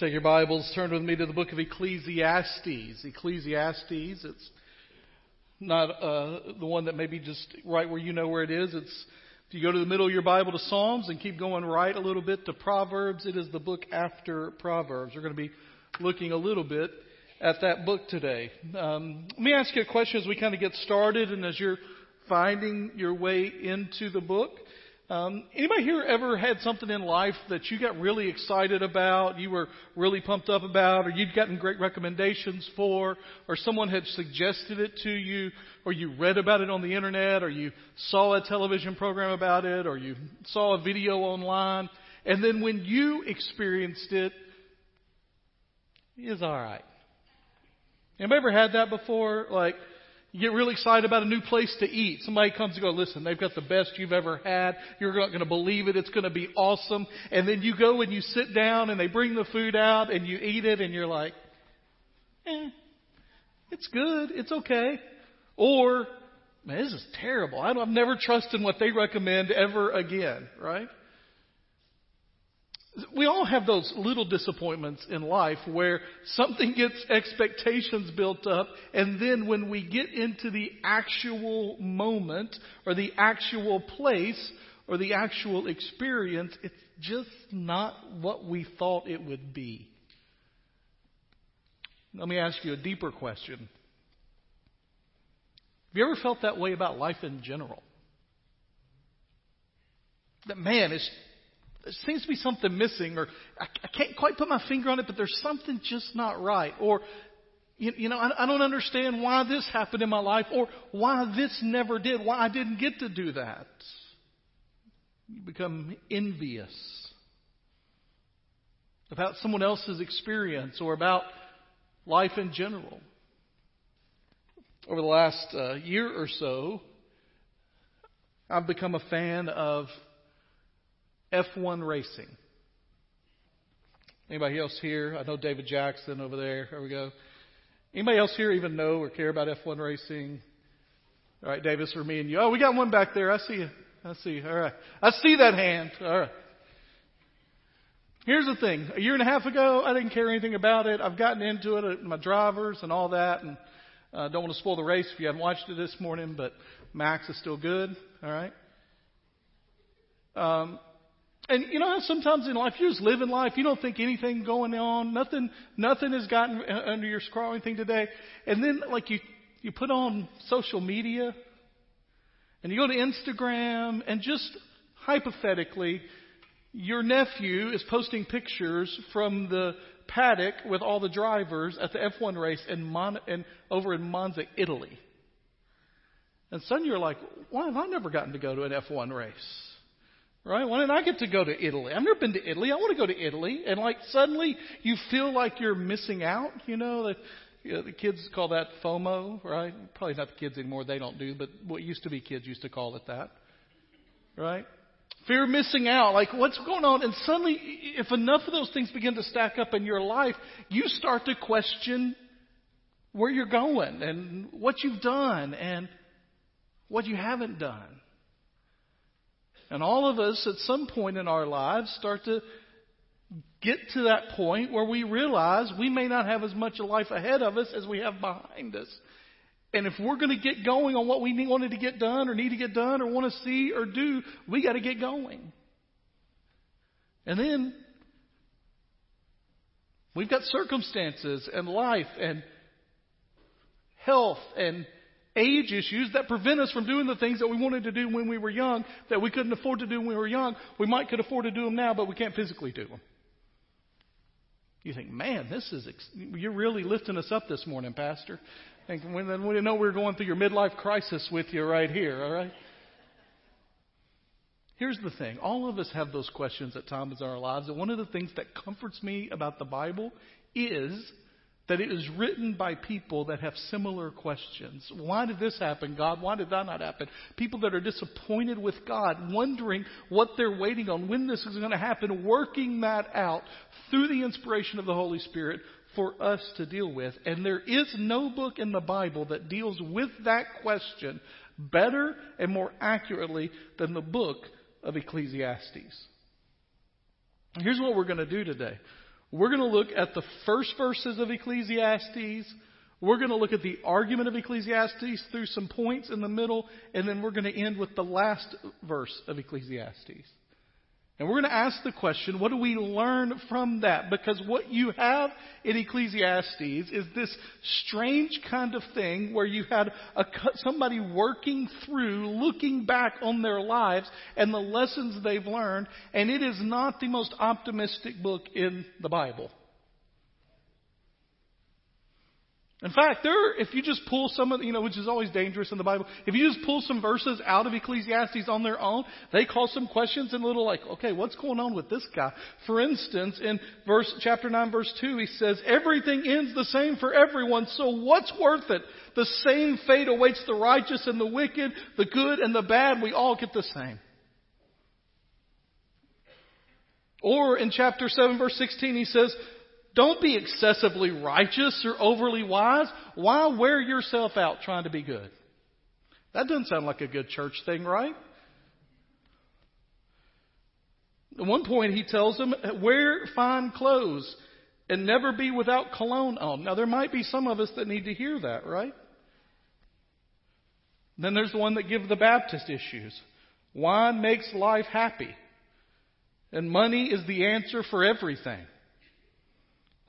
Take your Bibles, turn with me to the book of Ecclesiastes. Ecclesiastes, it's not uh, the one that maybe just right where you know where it is. It's if you go to the middle of your Bible to Psalms and keep going right a little bit to Proverbs, it is the book after Proverbs. We're going to be looking a little bit at that book today. Um, let me ask you a question as we kind of get started and as you're finding your way into the book. Um, anybody here ever had something in life that you got really excited about, you were really pumped up about, or you'd gotten great recommendations for, or someone had suggested it to you, or you read about it on the internet, or you saw a television program about it, or you saw a video online, and then when you experienced it, it was alright. Anybody ever had that before? Like, you get really excited about a new place to eat. Somebody comes and goes, listen, they've got the best you've ever had. You're not going to believe it. It's going to be awesome. And then you go and you sit down and they bring the food out and you eat it and you're like, eh, it's good. It's okay. Or, man, this is terrible. I am never trusting what they recommend ever again, right? We all have those little disappointments in life where something gets expectations built up, and then when we get into the actual moment or the actual place or the actual experience, it's just not what we thought it would be. Let me ask you a deeper question. Have you ever felt that way about life in general? That man, it's there seems to be something missing, or I, I can't quite put my finger on it, but there's something just not right. Or, you, you know, I, I don't understand why this happened in my life, or why this never did, why I didn't get to do that. You become envious about someone else's experience or about life in general. Over the last uh, year or so, I've become a fan of F1 racing. Anybody else here? I know David Jackson over there. There we go. Anybody else here even know or care about F1 racing? All right, Davis, for me and you. Oh, we got one back there. I see you. I see you. All right. I see that hand. All right. Here's the thing. A year and a half ago, I didn't care anything about it. I've gotten into it, my drivers and all that, and uh, don't want to spoil the race if you haven't watched it this morning, but Max is still good. All right. Um, and you know how sometimes in life you're just living life, you don't think anything going on, nothing, nothing has gotten uh, under your scroll anything today, and then like you, you put on social media, and you go to Instagram, and just hypothetically, your nephew is posting pictures from the paddock with all the drivers at the F1 race in Mon- in, over in Monza, Italy. And suddenly you're like, why have I never gotten to go to an F1 race? Right? Why didn't I get to go to Italy? I've never been to Italy. I want to go to Italy. And like suddenly you feel like you're missing out. You know, the, you know, the kids call that FOMO, right? Probably not the kids anymore. They don't do, but what used to be kids used to call it that. Right? Fear of missing out. Like what's going on? And suddenly, if enough of those things begin to stack up in your life, you start to question where you're going and what you've done and what you haven't done. And all of us at some point in our lives start to get to that point where we realize we may not have as much life ahead of us as we have behind us. And if we're going to get going on what we need, wanted to get done or need to get done or want to see or do, we got to get going. And then we've got circumstances and life and health and age issues that prevent us from doing the things that we wanted to do when we were young that we couldn't afford to do when we were young. We might could afford to do them now, but we can't physically do them. You think, man, this is ex- you're really lifting us up this morning, Pastor. And we didn't know we were going through your midlife crisis with you right here. All right. Here's the thing. All of us have those questions at times in our lives. And one of the things that comforts me about the Bible is that it is written by people that have similar questions. Why did this happen, God? Why did that not happen? People that are disappointed with God, wondering what they're waiting on, when this is going to happen, working that out through the inspiration of the Holy Spirit for us to deal with. And there is no book in the Bible that deals with that question better and more accurately than the book of Ecclesiastes. Here's what we're going to do today. We're going to look at the first verses of Ecclesiastes. We're going to look at the argument of Ecclesiastes through some points in the middle, and then we're going to end with the last verse of Ecclesiastes. And we're going to ask the question, what do we learn from that? Because what you have in Ecclesiastes is this strange kind of thing where you had a, somebody working through, looking back on their lives and the lessons they've learned, and it is not the most optimistic book in the Bible. In fact, there, if you just pull some of, you know, which is always dangerous in the Bible, if you just pull some verses out of Ecclesiastes on their own, they cause some questions and little like, okay, what's going on with this guy? For instance, in verse, chapter 9 verse 2, he says, everything ends the same for everyone, so what's worth it? The same fate awaits the righteous and the wicked, the good and the bad, we all get the same. Or in chapter 7 verse 16, he says, don't be excessively righteous or overly wise. Why wear yourself out trying to be good? That doesn't sound like a good church thing, right? At one point, he tells them, wear fine clothes and never be without cologne on. Now, there might be some of us that need to hear that, right? Then there's the one that give the Baptist issues. Wine makes life happy. And money is the answer for everything.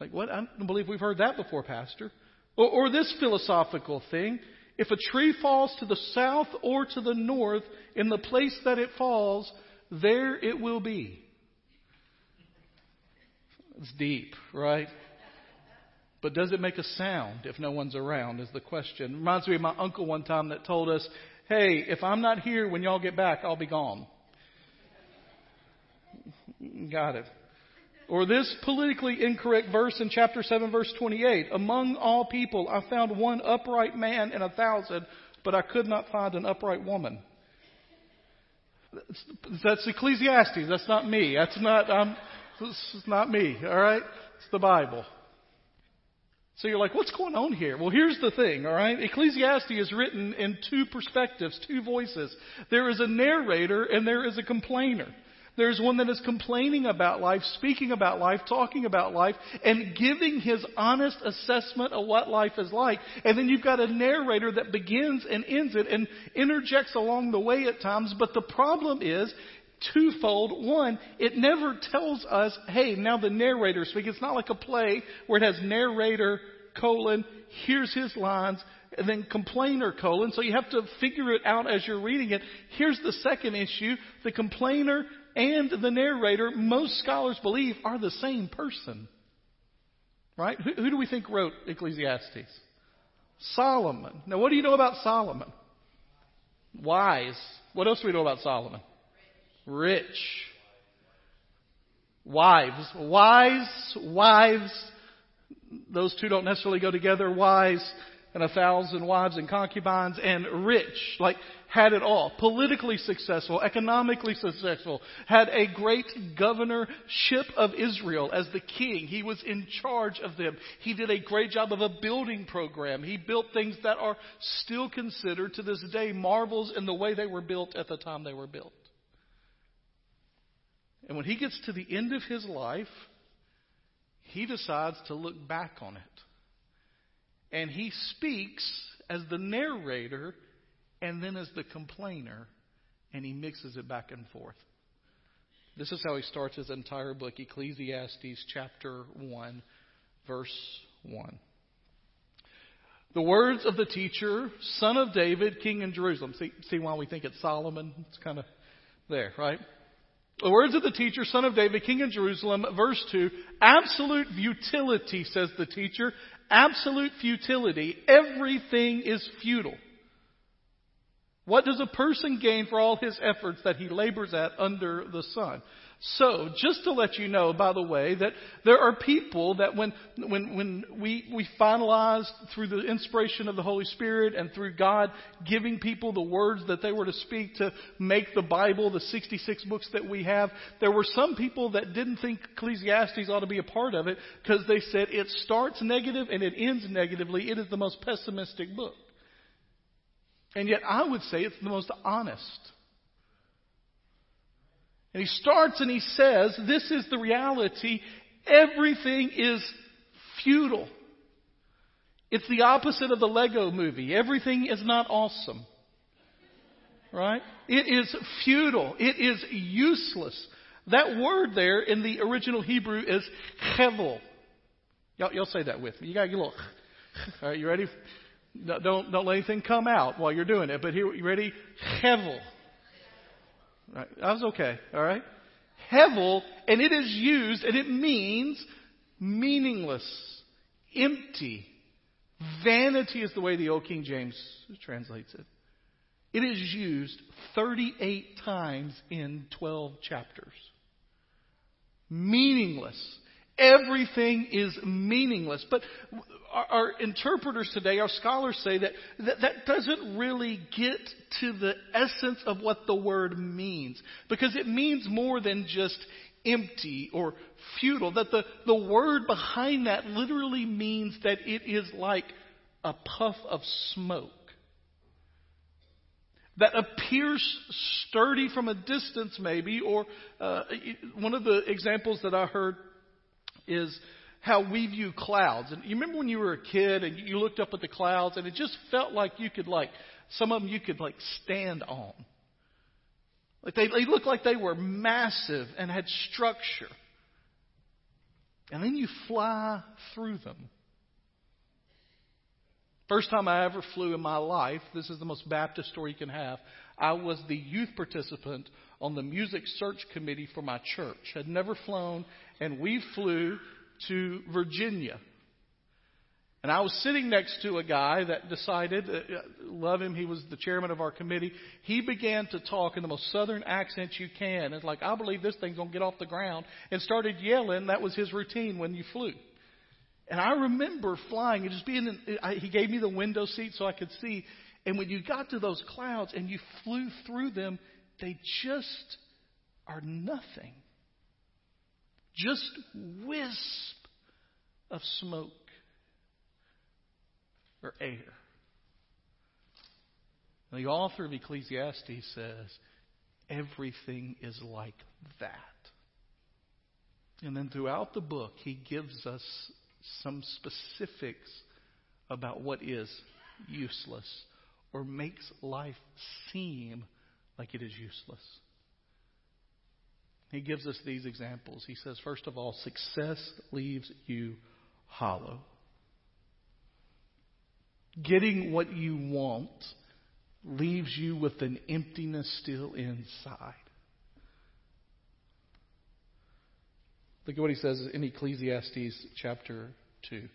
Like, what? I don't believe we've heard that before, Pastor. Or, or this philosophical thing. If a tree falls to the south or to the north, in the place that it falls, there it will be. It's deep, right? But does it make a sound if no one's around? Is the question. Reminds me of my uncle one time that told us, hey, if I'm not here when y'all get back, I'll be gone. Got it. Or this politically incorrect verse in chapter 7 verse 28. Among all people I found one upright man in a thousand, but I could not find an upright woman. That's Ecclesiastes. That's not me. That's not, um, is not me. Alright? It's the Bible. So you're like, what's going on here? Well, here's the thing, all right? Ecclesiastes is written in two perspectives, two voices. There is a narrator and there is a complainer. There's one that is complaining about life, speaking about life, talking about life, and giving his honest assessment of what life is like. And then you've got a narrator that begins and ends it and interjects along the way at times. But the problem is twofold. One, it never tells us, hey, now the narrator speaks. It's not like a play where it has narrator, colon, here's his lines, and then complainer colon. So you have to figure it out as you're reading it. Here's the second issue. The complainer and the narrator, most scholars believe, are the same person. Right? Who, who do we think wrote Ecclesiastes? Solomon. Now, what do you know about Solomon? Wise. What else do we know about Solomon? Rich. Wives. Wise, wives. Those two don't necessarily go together. Wise and a thousand wives and concubines and rich. Like had it all. Politically successful, economically successful, had a great governorship of Israel as the king. He was in charge of them. He did a great job of a building program. He built things that are still considered to this day marvels in the way they were built at the time they were built. And when he gets to the end of his life, he decides to look back on it. And he speaks as the narrator and then as the complainer, and he mixes it back and forth. This is how he starts his entire book, Ecclesiastes chapter 1, verse 1. The words of the teacher, son of David, king in Jerusalem. See, see why we think it's Solomon? It's kind of there, right? The words of the teacher, son of David, king in Jerusalem, verse 2. Absolute futility, says the teacher. Absolute futility. Everything is futile. What does a person gain for all his efforts that he labors at under the sun? So, just to let you know, by the way, that there are people that when, when, when we, we finalized through the inspiration of the Holy Spirit and through God giving people the words that they were to speak to make the Bible, the 66 books that we have, there were some people that didn't think Ecclesiastes ought to be a part of it because they said it starts negative and it ends negatively. It is the most pessimistic book. And yet I would say it's the most honest. And he starts and he says, this is the reality. Everything is futile. It's the opposite of the Lego movie. Everything is not awesome. Right? It is futile. It is useless. That word there in the original Hebrew is hevel. Y'all, y'all say that with me. You got a little. All right, you ready? Don't don't let anything come out while you're doing it. But here, you ready? Hevel. Right, that was okay. All right. Hevel, and it is used, and it means meaningless, empty, Vanity is the way the Old King James translates it. It is used 38 times in 12 chapters. Meaningless. Everything is meaningless. But our, our, interpreters today, our scholars say that, that that doesn't really get to the essence of what the word means. Because it means more than just empty or futile. That the, the word behind that literally means that it is like a puff of smoke that appears sturdy from a distance, maybe, or uh, one of the examples that I heard is how we view clouds. And you remember when you were a kid and you looked up at the clouds and it just felt like you could like some of them you could like stand on. Like they, they looked like they were massive and had structure. And then you fly through them. First time I ever flew in my life, this is the most Baptist story you can have. I was the youth participant on the music search committee for my church. Had never flown, and we flew to Virginia. And I was sitting next to a guy that decided, uh, love him, he was the chairman of our committee. He began to talk in the most southern accent you can. It's like, I believe this thing's going to get off the ground. And started yelling. That was his routine when you flew. And I remember flying and just being, in, I, he gave me the window seat so I could see. And when you got to those clouds and you flew through them, they just are nothing. Just wisp of smoke or air. And the author of Ecclesiastes says, everything is like that. And then throughout the book, he gives us some specifics about what is useless or makes life seem like it is useless. He gives us these examples. He says, first of all, success leaves you hollow. Getting what you want leaves you with an emptiness still inside. Look at what he says in Ecclesiastes chapter 2.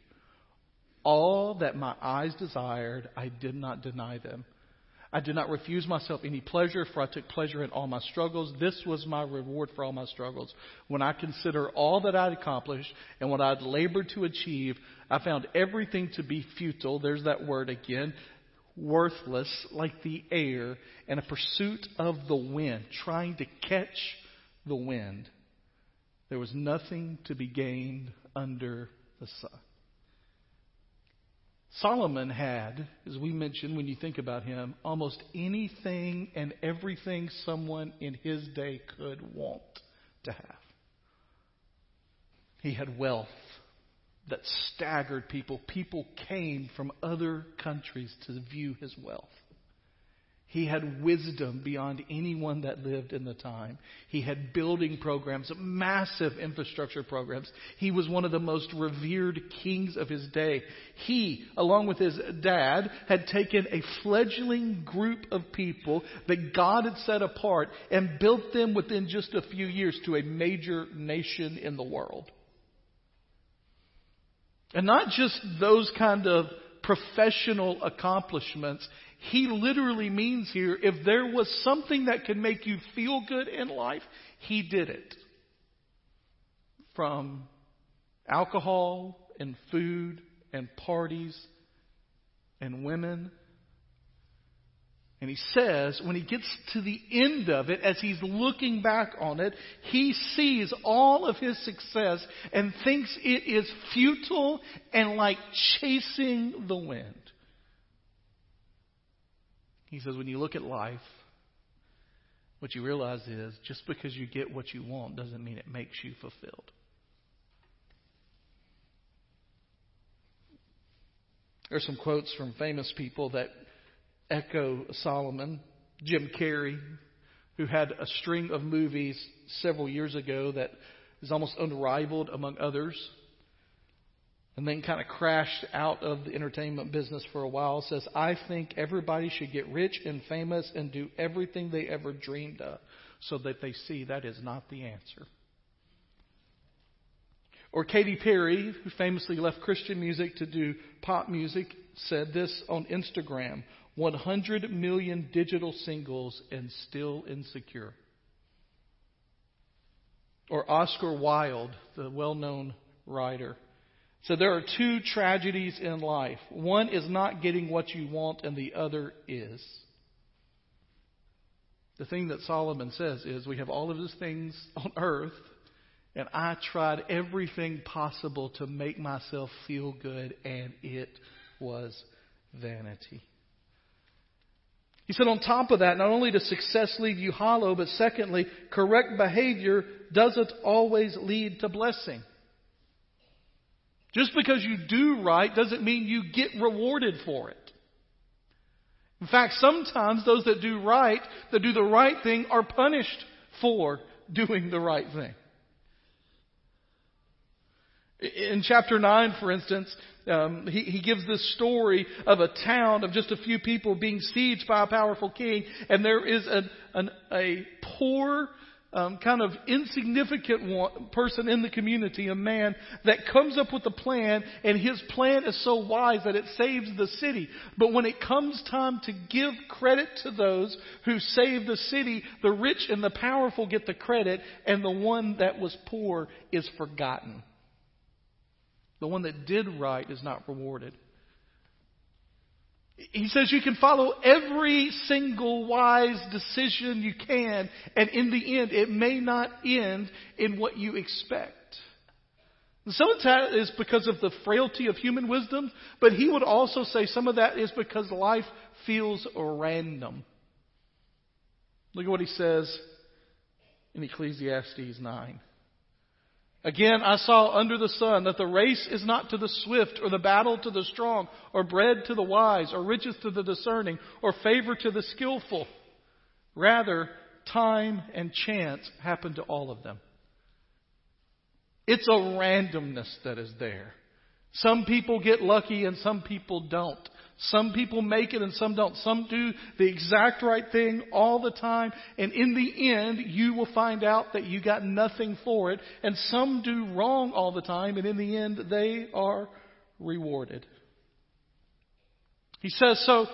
All that my eyes desired, I did not deny them. I did not refuse myself any pleasure, for I took pleasure in all my struggles. This was my reward for all my struggles. When I consider all that I'd accomplished and what I'd labored to achieve, I found everything to be futile. There's that word again. Worthless, like the air, and a pursuit of the wind, trying to catch the wind. There was nothing to be gained under the sun. Solomon had, as we mentioned when you think about him, almost anything and everything someone in his day could want to have. He had wealth that staggered people. People came from other countries to view his wealth. He had wisdom beyond anyone that lived in the time. He had building programs, massive infrastructure programs. He was one of the most revered kings of his day. He, along with his dad, had taken a fledgling group of people that God had set apart and built them within just a few years to a major nation in the world. And not just those kind of professional accomplishments he literally means here if there was something that could make you feel good in life, he did it. From alcohol and food and parties and women. And he says, when he gets to the end of it, as he's looking back on it, he sees all of his success and thinks it is futile and like chasing the wind. He says, when you look at life, what you realize is just because you get what you want doesn't mean it makes you fulfilled. There are some quotes from famous people that echo Solomon. Jim Carrey, who had a string of movies several years ago that is almost unrivaled among others and then kind of crashed out of the entertainment business for a while, says, I think everybody should get rich and famous and do everything they ever dreamed of so that they see that is not the answer. Or Katy Perry, who famously left Christian music to do pop music, said this on Instagram 100 million digital singles and still insecure. Or Oscar Wilde, the well known writer, said there are two tragedies in life. One is not getting what you want, and the other is. The thing that Solomon says is we have all of these things on earth, and I tried everything possible to make myself feel good, and it was vanity. He said, on top of that, not only does success leave you hollow, but secondly, correct behavior doesn't always lead to blessing. Just because you do right doesn't mean you get rewarded for it. In fact, sometimes those that do right, that do the right thing, are punished for doing the right thing. In chapter 9, for instance, um, he, he gives this story of a town of just a few people being sieged by a powerful king, and there is an, an, a poor, um, kind of insignificant one, person in the community, a man that comes up with a plan, and his plan is so wise that it saves the city. But when it comes time to give credit to those who save the city, the rich and the powerful get the credit, and the one that was poor is forgotten. The one that did right is not rewarded. He says you can follow every single wise decision you can, and in the end, it may not end in what you expect. Some of that is because of the frailty of human wisdom, but he would also say some of that is because life feels random. Look at what he says in Ecclesiastes 9. Again, I saw under the sun that the race is not to the swift, or the battle to the strong, or bread to the wise, or riches to the discerning, or favor to the skillful. Rather, time and chance happen to all of them. It's a randomness that is there. Some people get lucky and some people don't. Some people make it and some don't. Some do the exact right thing all the time. And in the end, you will find out that you got nothing for it. And some do wrong all the time. And in the end, they are rewarded. He says, so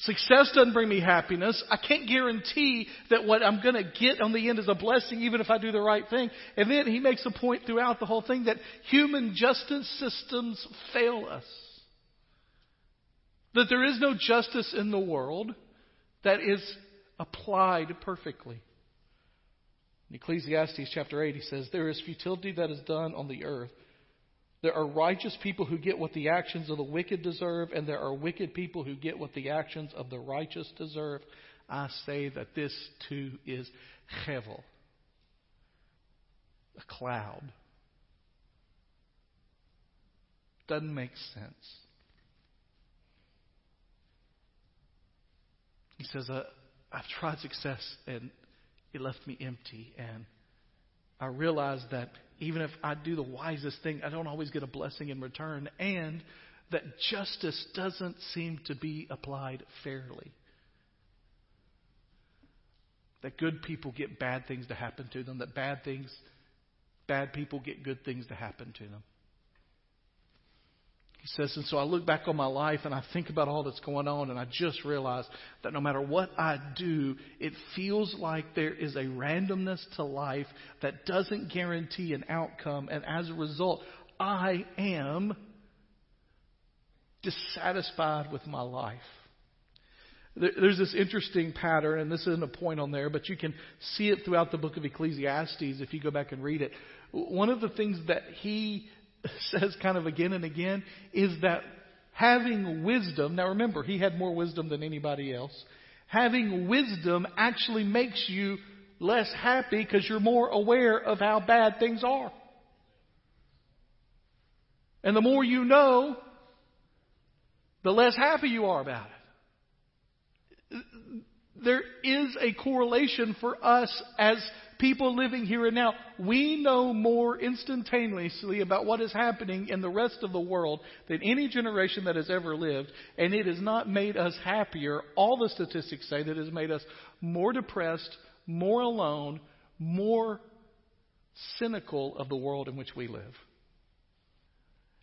success doesn't bring me happiness. I can't guarantee that what I'm going to get on the end is a blessing, even if I do the right thing. And then he makes a point throughout the whole thing that human justice systems fail us. That there is no justice in the world that is applied perfectly. In Ecclesiastes chapter 8, he says, There is futility that is done on the earth. There are righteous people who get what the actions of the wicked deserve, and there are wicked people who get what the actions of the righteous deserve. I say that this too is hevel, a cloud. Doesn't make sense. He says, uh, I've tried success and it left me empty. And I realized that even if I do the wisest thing, I don't always get a blessing in return. And that justice doesn't seem to be applied fairly. That good people get bad things to happen to them, that bad things, bad people get good things to happen to them. He says, and so I look back on my life and I think about all that's going on, and I just realize that no matter what I do, it feels like there is a randomness to life that doesn't guarantee an outcome. And as a result, I am dissatisfied with my life. There's this interesting pattern, and this isn't a point on there, but you can see it throughout the book of Ecclesiastes if you go back and read it. One of the things that he says kind of again and again is that having wisdom, now remember, he had more wisdom than anybody else. Having wisdom actually makes you less happy because you're more aware of how bad things are. And the more you know, the less happy you are about it. There is a correlation for us as people living here and now. We know more instantaneously about what is happening in the rest of the world than any generation that has ever lived, and it has not made us happier. All the statistics say that it has made us more depressed, more alone, more cynical of the world in which we live.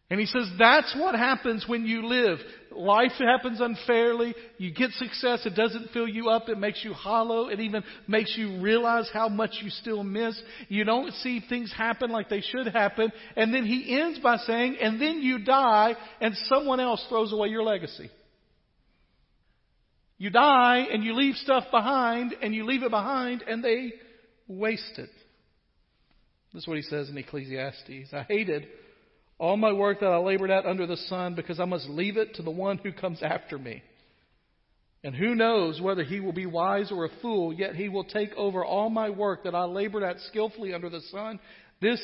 And he says that's what happens when you live. Life happens unfairly. You get success. It doesn't fill you up. It makes you hollow. It even makes you realize how much you still miss. You don't see things happen like they should happen. And then he ends by saying, and then you die and someone else throws away your legacy. You die and you leave stuff behind and you leave it behind and they waste it. This is what he says in Ecclesiastes. I hated all my work that I labored at under the sun because I must leave it to the one who comes after me. And who knows whether he will be wise or a fool, yet he will take over all my work that I labored at skillfully under the sun. This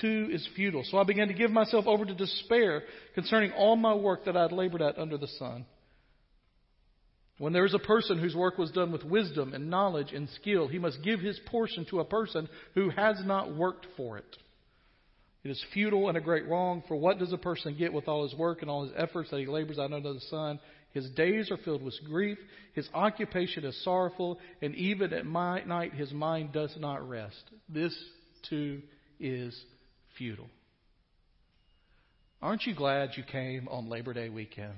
too is futile. So I began to give myself over to despair concerning all my work that I had labored at under the sun. When there is a person whose work was done with wisdom and knowledge and skill, he must give his portion to a person who has not worked for it. It is futile and a great wrong, for what does a person get with all his work and all his efforts that he labors out under the sun? His days are filled with grief, his occupation is sorrowful, and even at night his mind does not rest. This too is futile. Aren't you glad you came on Labor Day weekend?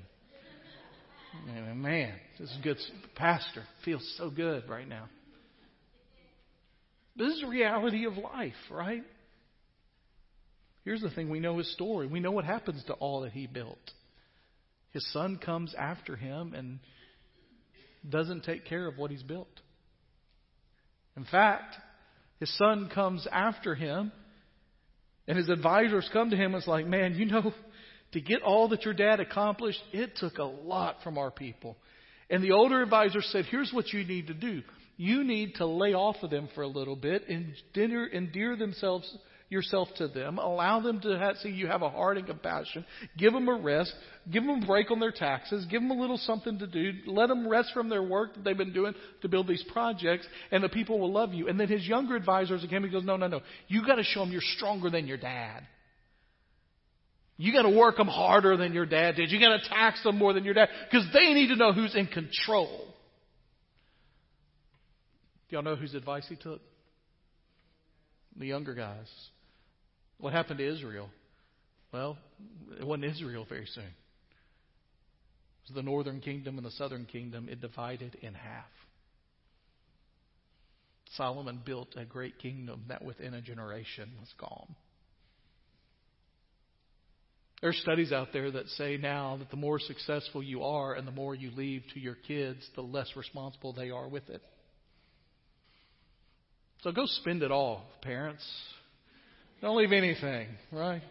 Man, this is good. Pastor feels so good right now. This is reality of life, right? Here's the thing we know his story. We know what happens to all that he built. His son comes after him and doesn't take care of what he's built. In fact, his son comes after him, and his advisors come to him and it's like, man, you know, to get all that your dad accomplished, it took a lot from our people. And the older advisor said, here's what you need to do. You need to lay off of them for a little bit and endear themselves yourself to them. Allow them to have, see you have a heart and compassion. Give them a rest. Give them a break on their taxes. Give them a little something to do. Let them rest from their work that they've been doing to build these projects, and the people will love you. And then his younger advisors came and goes, no, no, no. You got to show them you're stronger than your dad. You got to work them harder than your dad did. You got to tax them more than your dad because they need to know who's in control. Do y'all know whose advice he took? The younger guys. What happened to Israel? Well, it wasn't Israel very soon. It was the northern kingdom and the southern kingdom. It divided in half. Solomon built a great kingdom that within a generation was gone. There are studies out there that say now that the more successful you are and the more you leave to your kids, the less responsible they are with it. So go spend it all, parents. Don't leave anything, right?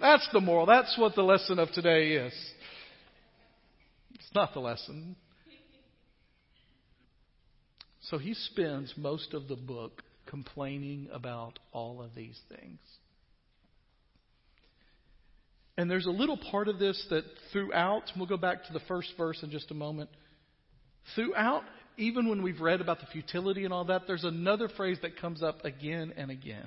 That's the moral. That's what the lesson of today is. It's not the lesson. So he spends most of the book complaining about all of these things. And there's a little part of this that throughout, we'll go back to the first verse in just a moment. Throughout, even when we've read about the futility and all that, there's another phrase that comes up again and again.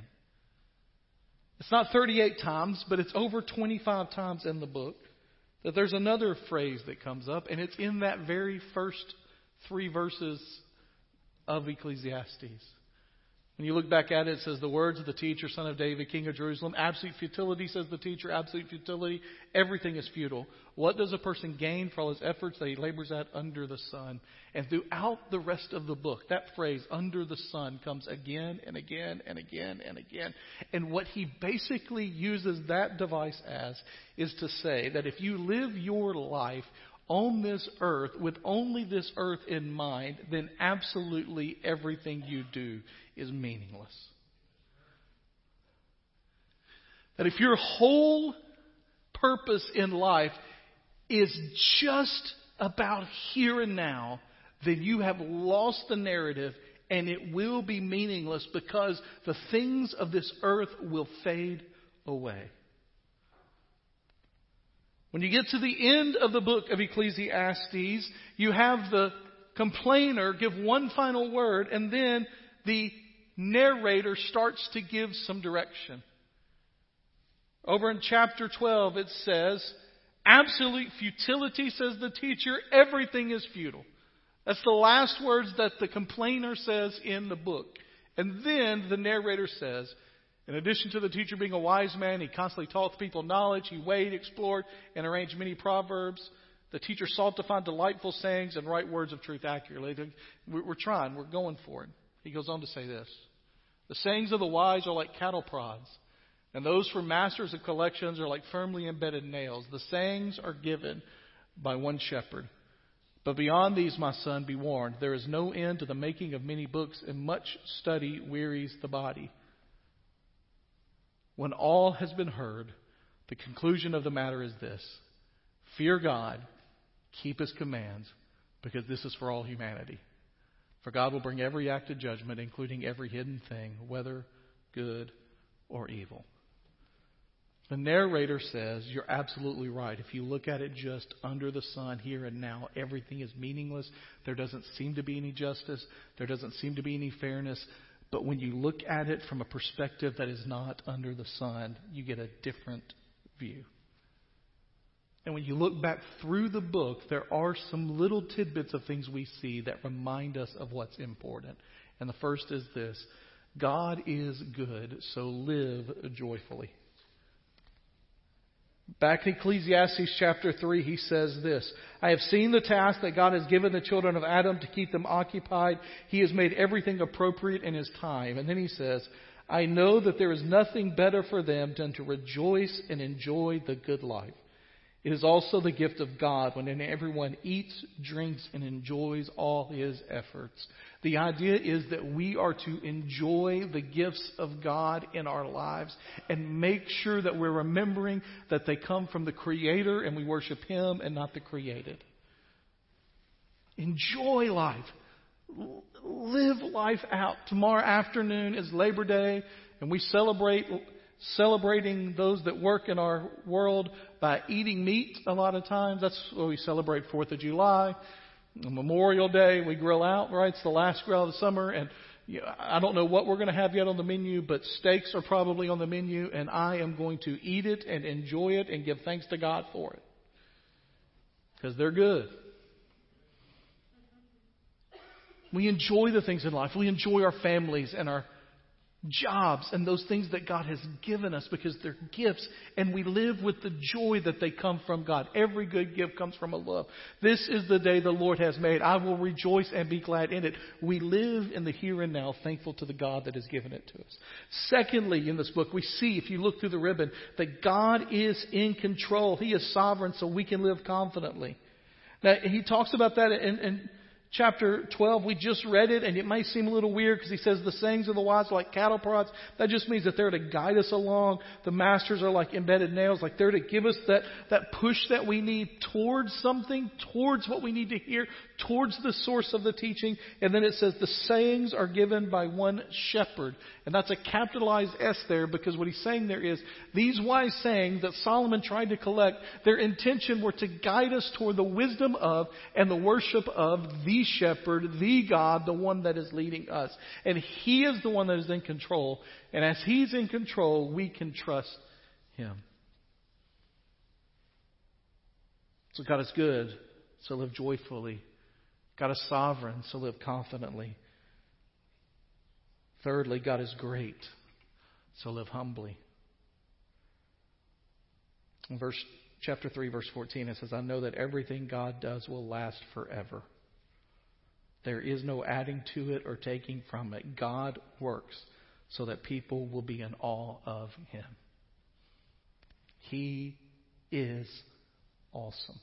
It's not 38 times, but it's over 25 times in the book that there's another phrase that comes up, and it's in that very first three verses of Ecclesiastes. When you look back at it, it says, The words of the teacher, son of David, king of Jerusalem. Absolute futility, says the teacher. Absolute futility. Everything is futile. What does a person gain for all his efforts that he labors at under the sun? And throughout the rest of the book, that phrase, under the sun, comes again and again and again and again. And what he basically uses that device as is to say that if you live your life on this earth with only this earth in mind, then absolutely everything you do is meaningless. That if your whole purpose in life is just about here and now, then you have lost the narrative and it will be meaningless because the things of this earth will fade away. When you get to the end of the book of Ecclesiastes, you have the complainer give one final word, and then the narrator starts to give some direction. Over in chapter 12, it says, Absolute futility, says the teacher, everything is futile. That's the last words that the complainer says in the book. And then the narrator says, in addition to the teacher being a wise man, he constantly taught people knowledge. He weighed, explored, and arranged many proverbs. The teacher sought to find delightful sayings and write words of truth accurately. We're trying, we're going for it. He goes on to say this The sayings of the wise are like cattle prods, and those for masters of collections are like firmly embedded nails. The sayings are given by one shepherd. But beyond these, my son, be warned there is no end to the making of many books, and much study wearies the body. When all has been heard, the conclusion of the matter is this Fear God, keep his commands, because this is for all humanity. For God will bring every act of judgment, including every hidden thing, whether good or evil. The narrator says, You're absolutely right. If you look at it just under the sun, here and now, everything is meaningless. There doesn't seem to be any justice. There doesn't seem to be any fairness. But when you look at it from a perspective that is not under the sun, you get a different view. And when you look back through the book, there are some little tidbits of things we see that remind us of what's important. And the first is this God is good, so live joyfully. Back in Ecclesiastes chapter 3, he says this I have seen the task that God has given the children of Adam to keep them occupied. He has made everything appropriate in his time. And then he says, I know that there is nothing better for them than to rejoice and enjoy the good life. It is also the gift of God when everyone eats, drinks, and enjoys all his efforts. The idea is that we are to enjoy the gifts of God in our lives and make sure that we're remembering that they come from the Creator and we worship Him and not the created. Enjoy life. Live life out. Tomorrow afternoon is Labor Day and we celebrate celebrating those that work in our world by eating meat a lot of times. That's what we celebrate 4th of July. Memorial Day, we grill out, right? It's the last grill of the summer, and I don't know what we're going to have yet on the menu, but steaks are probably on the menu, and I am going to eat it and enjoy it and give thanks to God for it. Because they're good. We enjoy the things in life. We enjoy our families and our jobs and those things that God has given us because they're gifts and we live with the joy that they come from God. Every good gift comes from a love. This is the day the Lord has made. I will rejoice and be glad in it. We live in the here and now thankful to the God that has given it to us. Secondly, in this book, we see, if you look through the ribbon, that God is in control. He is sovereign so we can live confidently. Now, he talks about that in, in chapter 12, we just read it, and it may seem a little weird because he says the sayings of the wise are like cattle prods. That just means that they're to guide us along. The masters are like embedded nails, like they're to give us that, that push that we need towards something, towards what we need to hear, towards the source of the teaching. And then it says the sayings are given by one shepherd. And that's a capitalized S there because what he's saying there is these wise sayings that Solomon tried to collect, their intention were to guide us toward the wisdom of and the worship of the shepherd, the God, the one that is leading us. And he is the one that is in control. And as he's in control, we can trust him. So God is good, so live joyfully. God is sovereign, so live confidently. Thirdly, God is great, so live humbly. In verse chapter 3 verse 14 it says I know that everything God does will last forever. There is no adding to it or taking from it. God works so that people will be in awe of him. He is awesome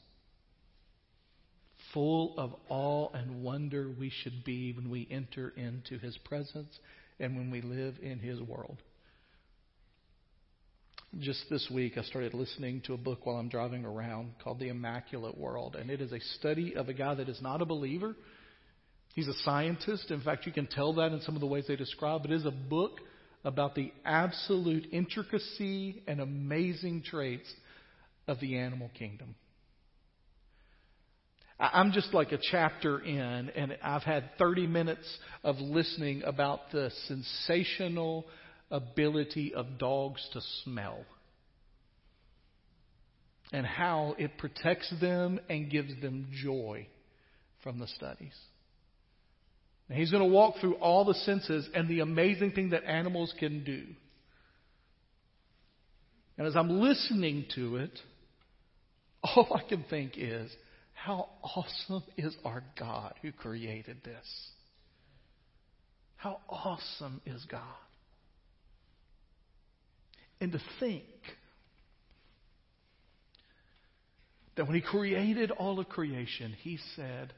full of awe and wonder we should be when we enter into His presence and when we live in His world. Just this week, I started listening to a book while I'm driving around called The Immaculate World, and it is a study of a guy that is not a believer. He's a scientist. In fact, you can tell that in some of the ways they describe. It is a book about the absolute intricacy and amazing traits of the animal kingdom. I'm just like a chapter in, and I've had 30 minutes of listening about the sensational ability of dogs to smell and how it protects them and gives them joy from the studies. Now, he's going to walk through all the senses and the amazing thing that animals can do. And as I'm listening to it, all I can think is, how awesome is our God who created this? How awesome is God? And to think that when He created all of creation, He said,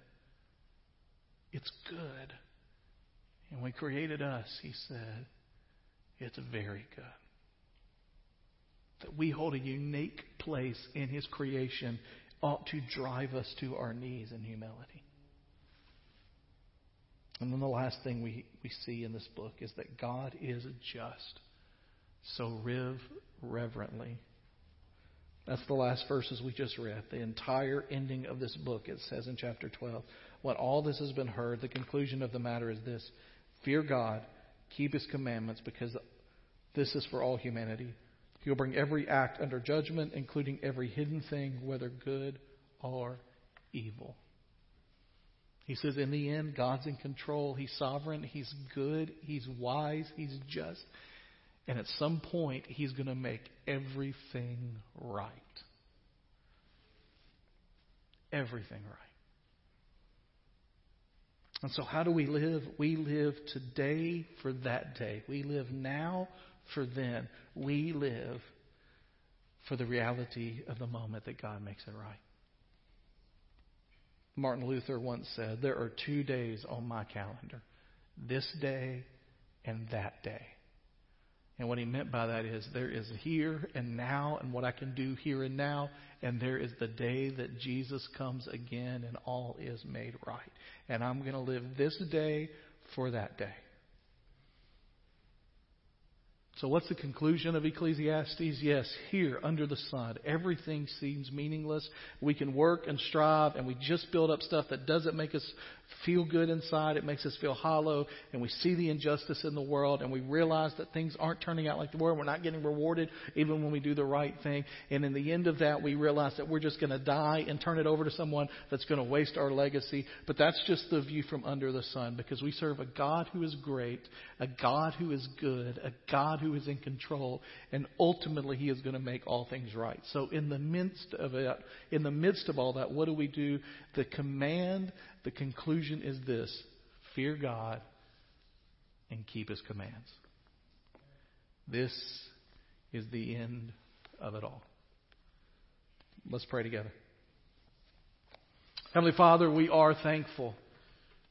It's good. And when He created us, He said, It's very good. That we hold a unique place in His creation ought to drive us to our knees in humility. And then the last thing we, we see in this book is that God is just. So riv reverently. That's the last verses we just read. The entire ending of this book, it says in chapter 12. When all this has been heard, the conclusion of the matter is this Fear God, keep his commandments, because this is for all humanity. He'll bring every act under judgment, including every hidden thing, whether good or evil. He says, in the end, God's in control. He's sovereign. He's good. He's wise. He's just. And at some point, He's going to make everything right. Everything right. And so, how do we live? We live today for that day. We live now for then. We live for the reality of the moment that God makes it right. Martin Luther once said, There are two days on my calendar this day and that day. And what he meant by that is there is here and now and what I can do here and now, and there is the day that Jesus comes again and all is made right. And I'm going to live this day for that day. So, what's the conclusion of Ecclesiastes? Yes, here under the sun, everything seems meaningless. We can work and strive, and we just build up stuff that doesn't make us feel good inside. It makes us feel hollow, and we see the injustice in the world, and we realize that things aren't turning out like the world. We're not getting rewarded even when we do the right thing. And in the end of that, we realize that we're just going to die and turn it over to someone that's going to waste our legacy. But that's just the view from under the sun, because we serve a God who is great, a God who is good, a God who is in control, and ultimately He is going to make all things right. So in the midst of it, in the midst of all that, what do we do? The command, the conclusion is this fear God and keep His commands. This is the end of it all. Let's pray together. Heavenly Father, we are thankful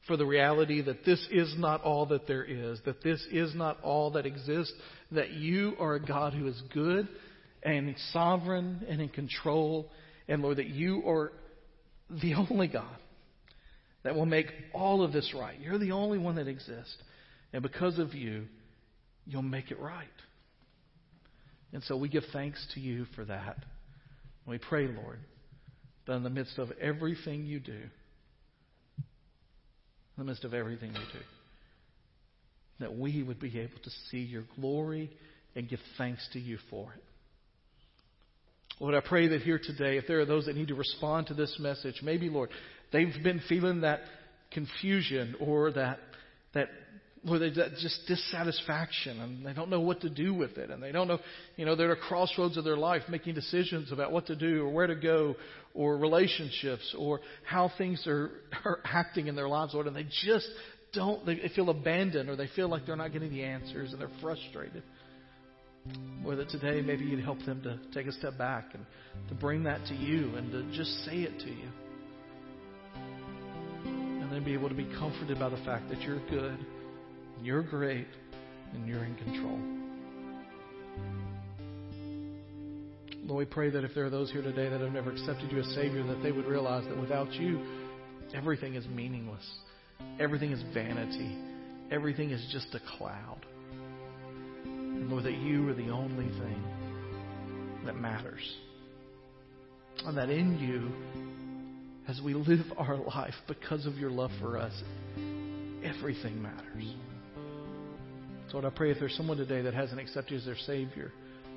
for the reality that this is not all that there is, that this is not all that exists, that you are a God who is good and sovereign and in control, and Lord, that you are the only God that will make all of this right. You're the only one that exists. And because of you, you'll make it right. And so we give thanks to you for that. We pray, Lord, that in the midst of everything you do, in the midst of everything you do, that we would be able to see your glory and give thanks to you for it. Lord, I pray that here today, if there are those that need to respond to this message, maybe, Lord, they've been feeling that confusion or that, that or they just dissatisfaction and they don't know what to do with it and they don't know you know they're at a crossroads of their life making decisions about what to do or where to go or relationships or how things are, are acting in their lives lord and they just don't they feel abandoned or they feel like they're not getting the answers and they're frustrated or that today maybe you'd help them to take a step back and to bring that to you and to just say it to you and then be able to be comforted by the fact that you're good you're great and you're in control. Lord, we pray that if there are those here today that have never accepted you as Savior, that they would realize that without you, everything is meaningless. Everything is vanity. Everything is just a cloud. And Lord, that you are the only thing that matters. And that in you, as we live our life because of your love for us, everything matters. So, Lord, I pray if there's someone today that hasn't accepted you as their Savior,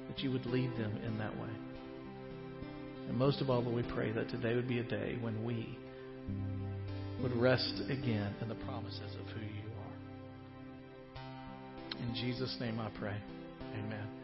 that you would lead them in that way. And most of all, Lord, we pray that today would be a day when we would rest again in the promises of who you are. In Jesus' name I pray. Amen.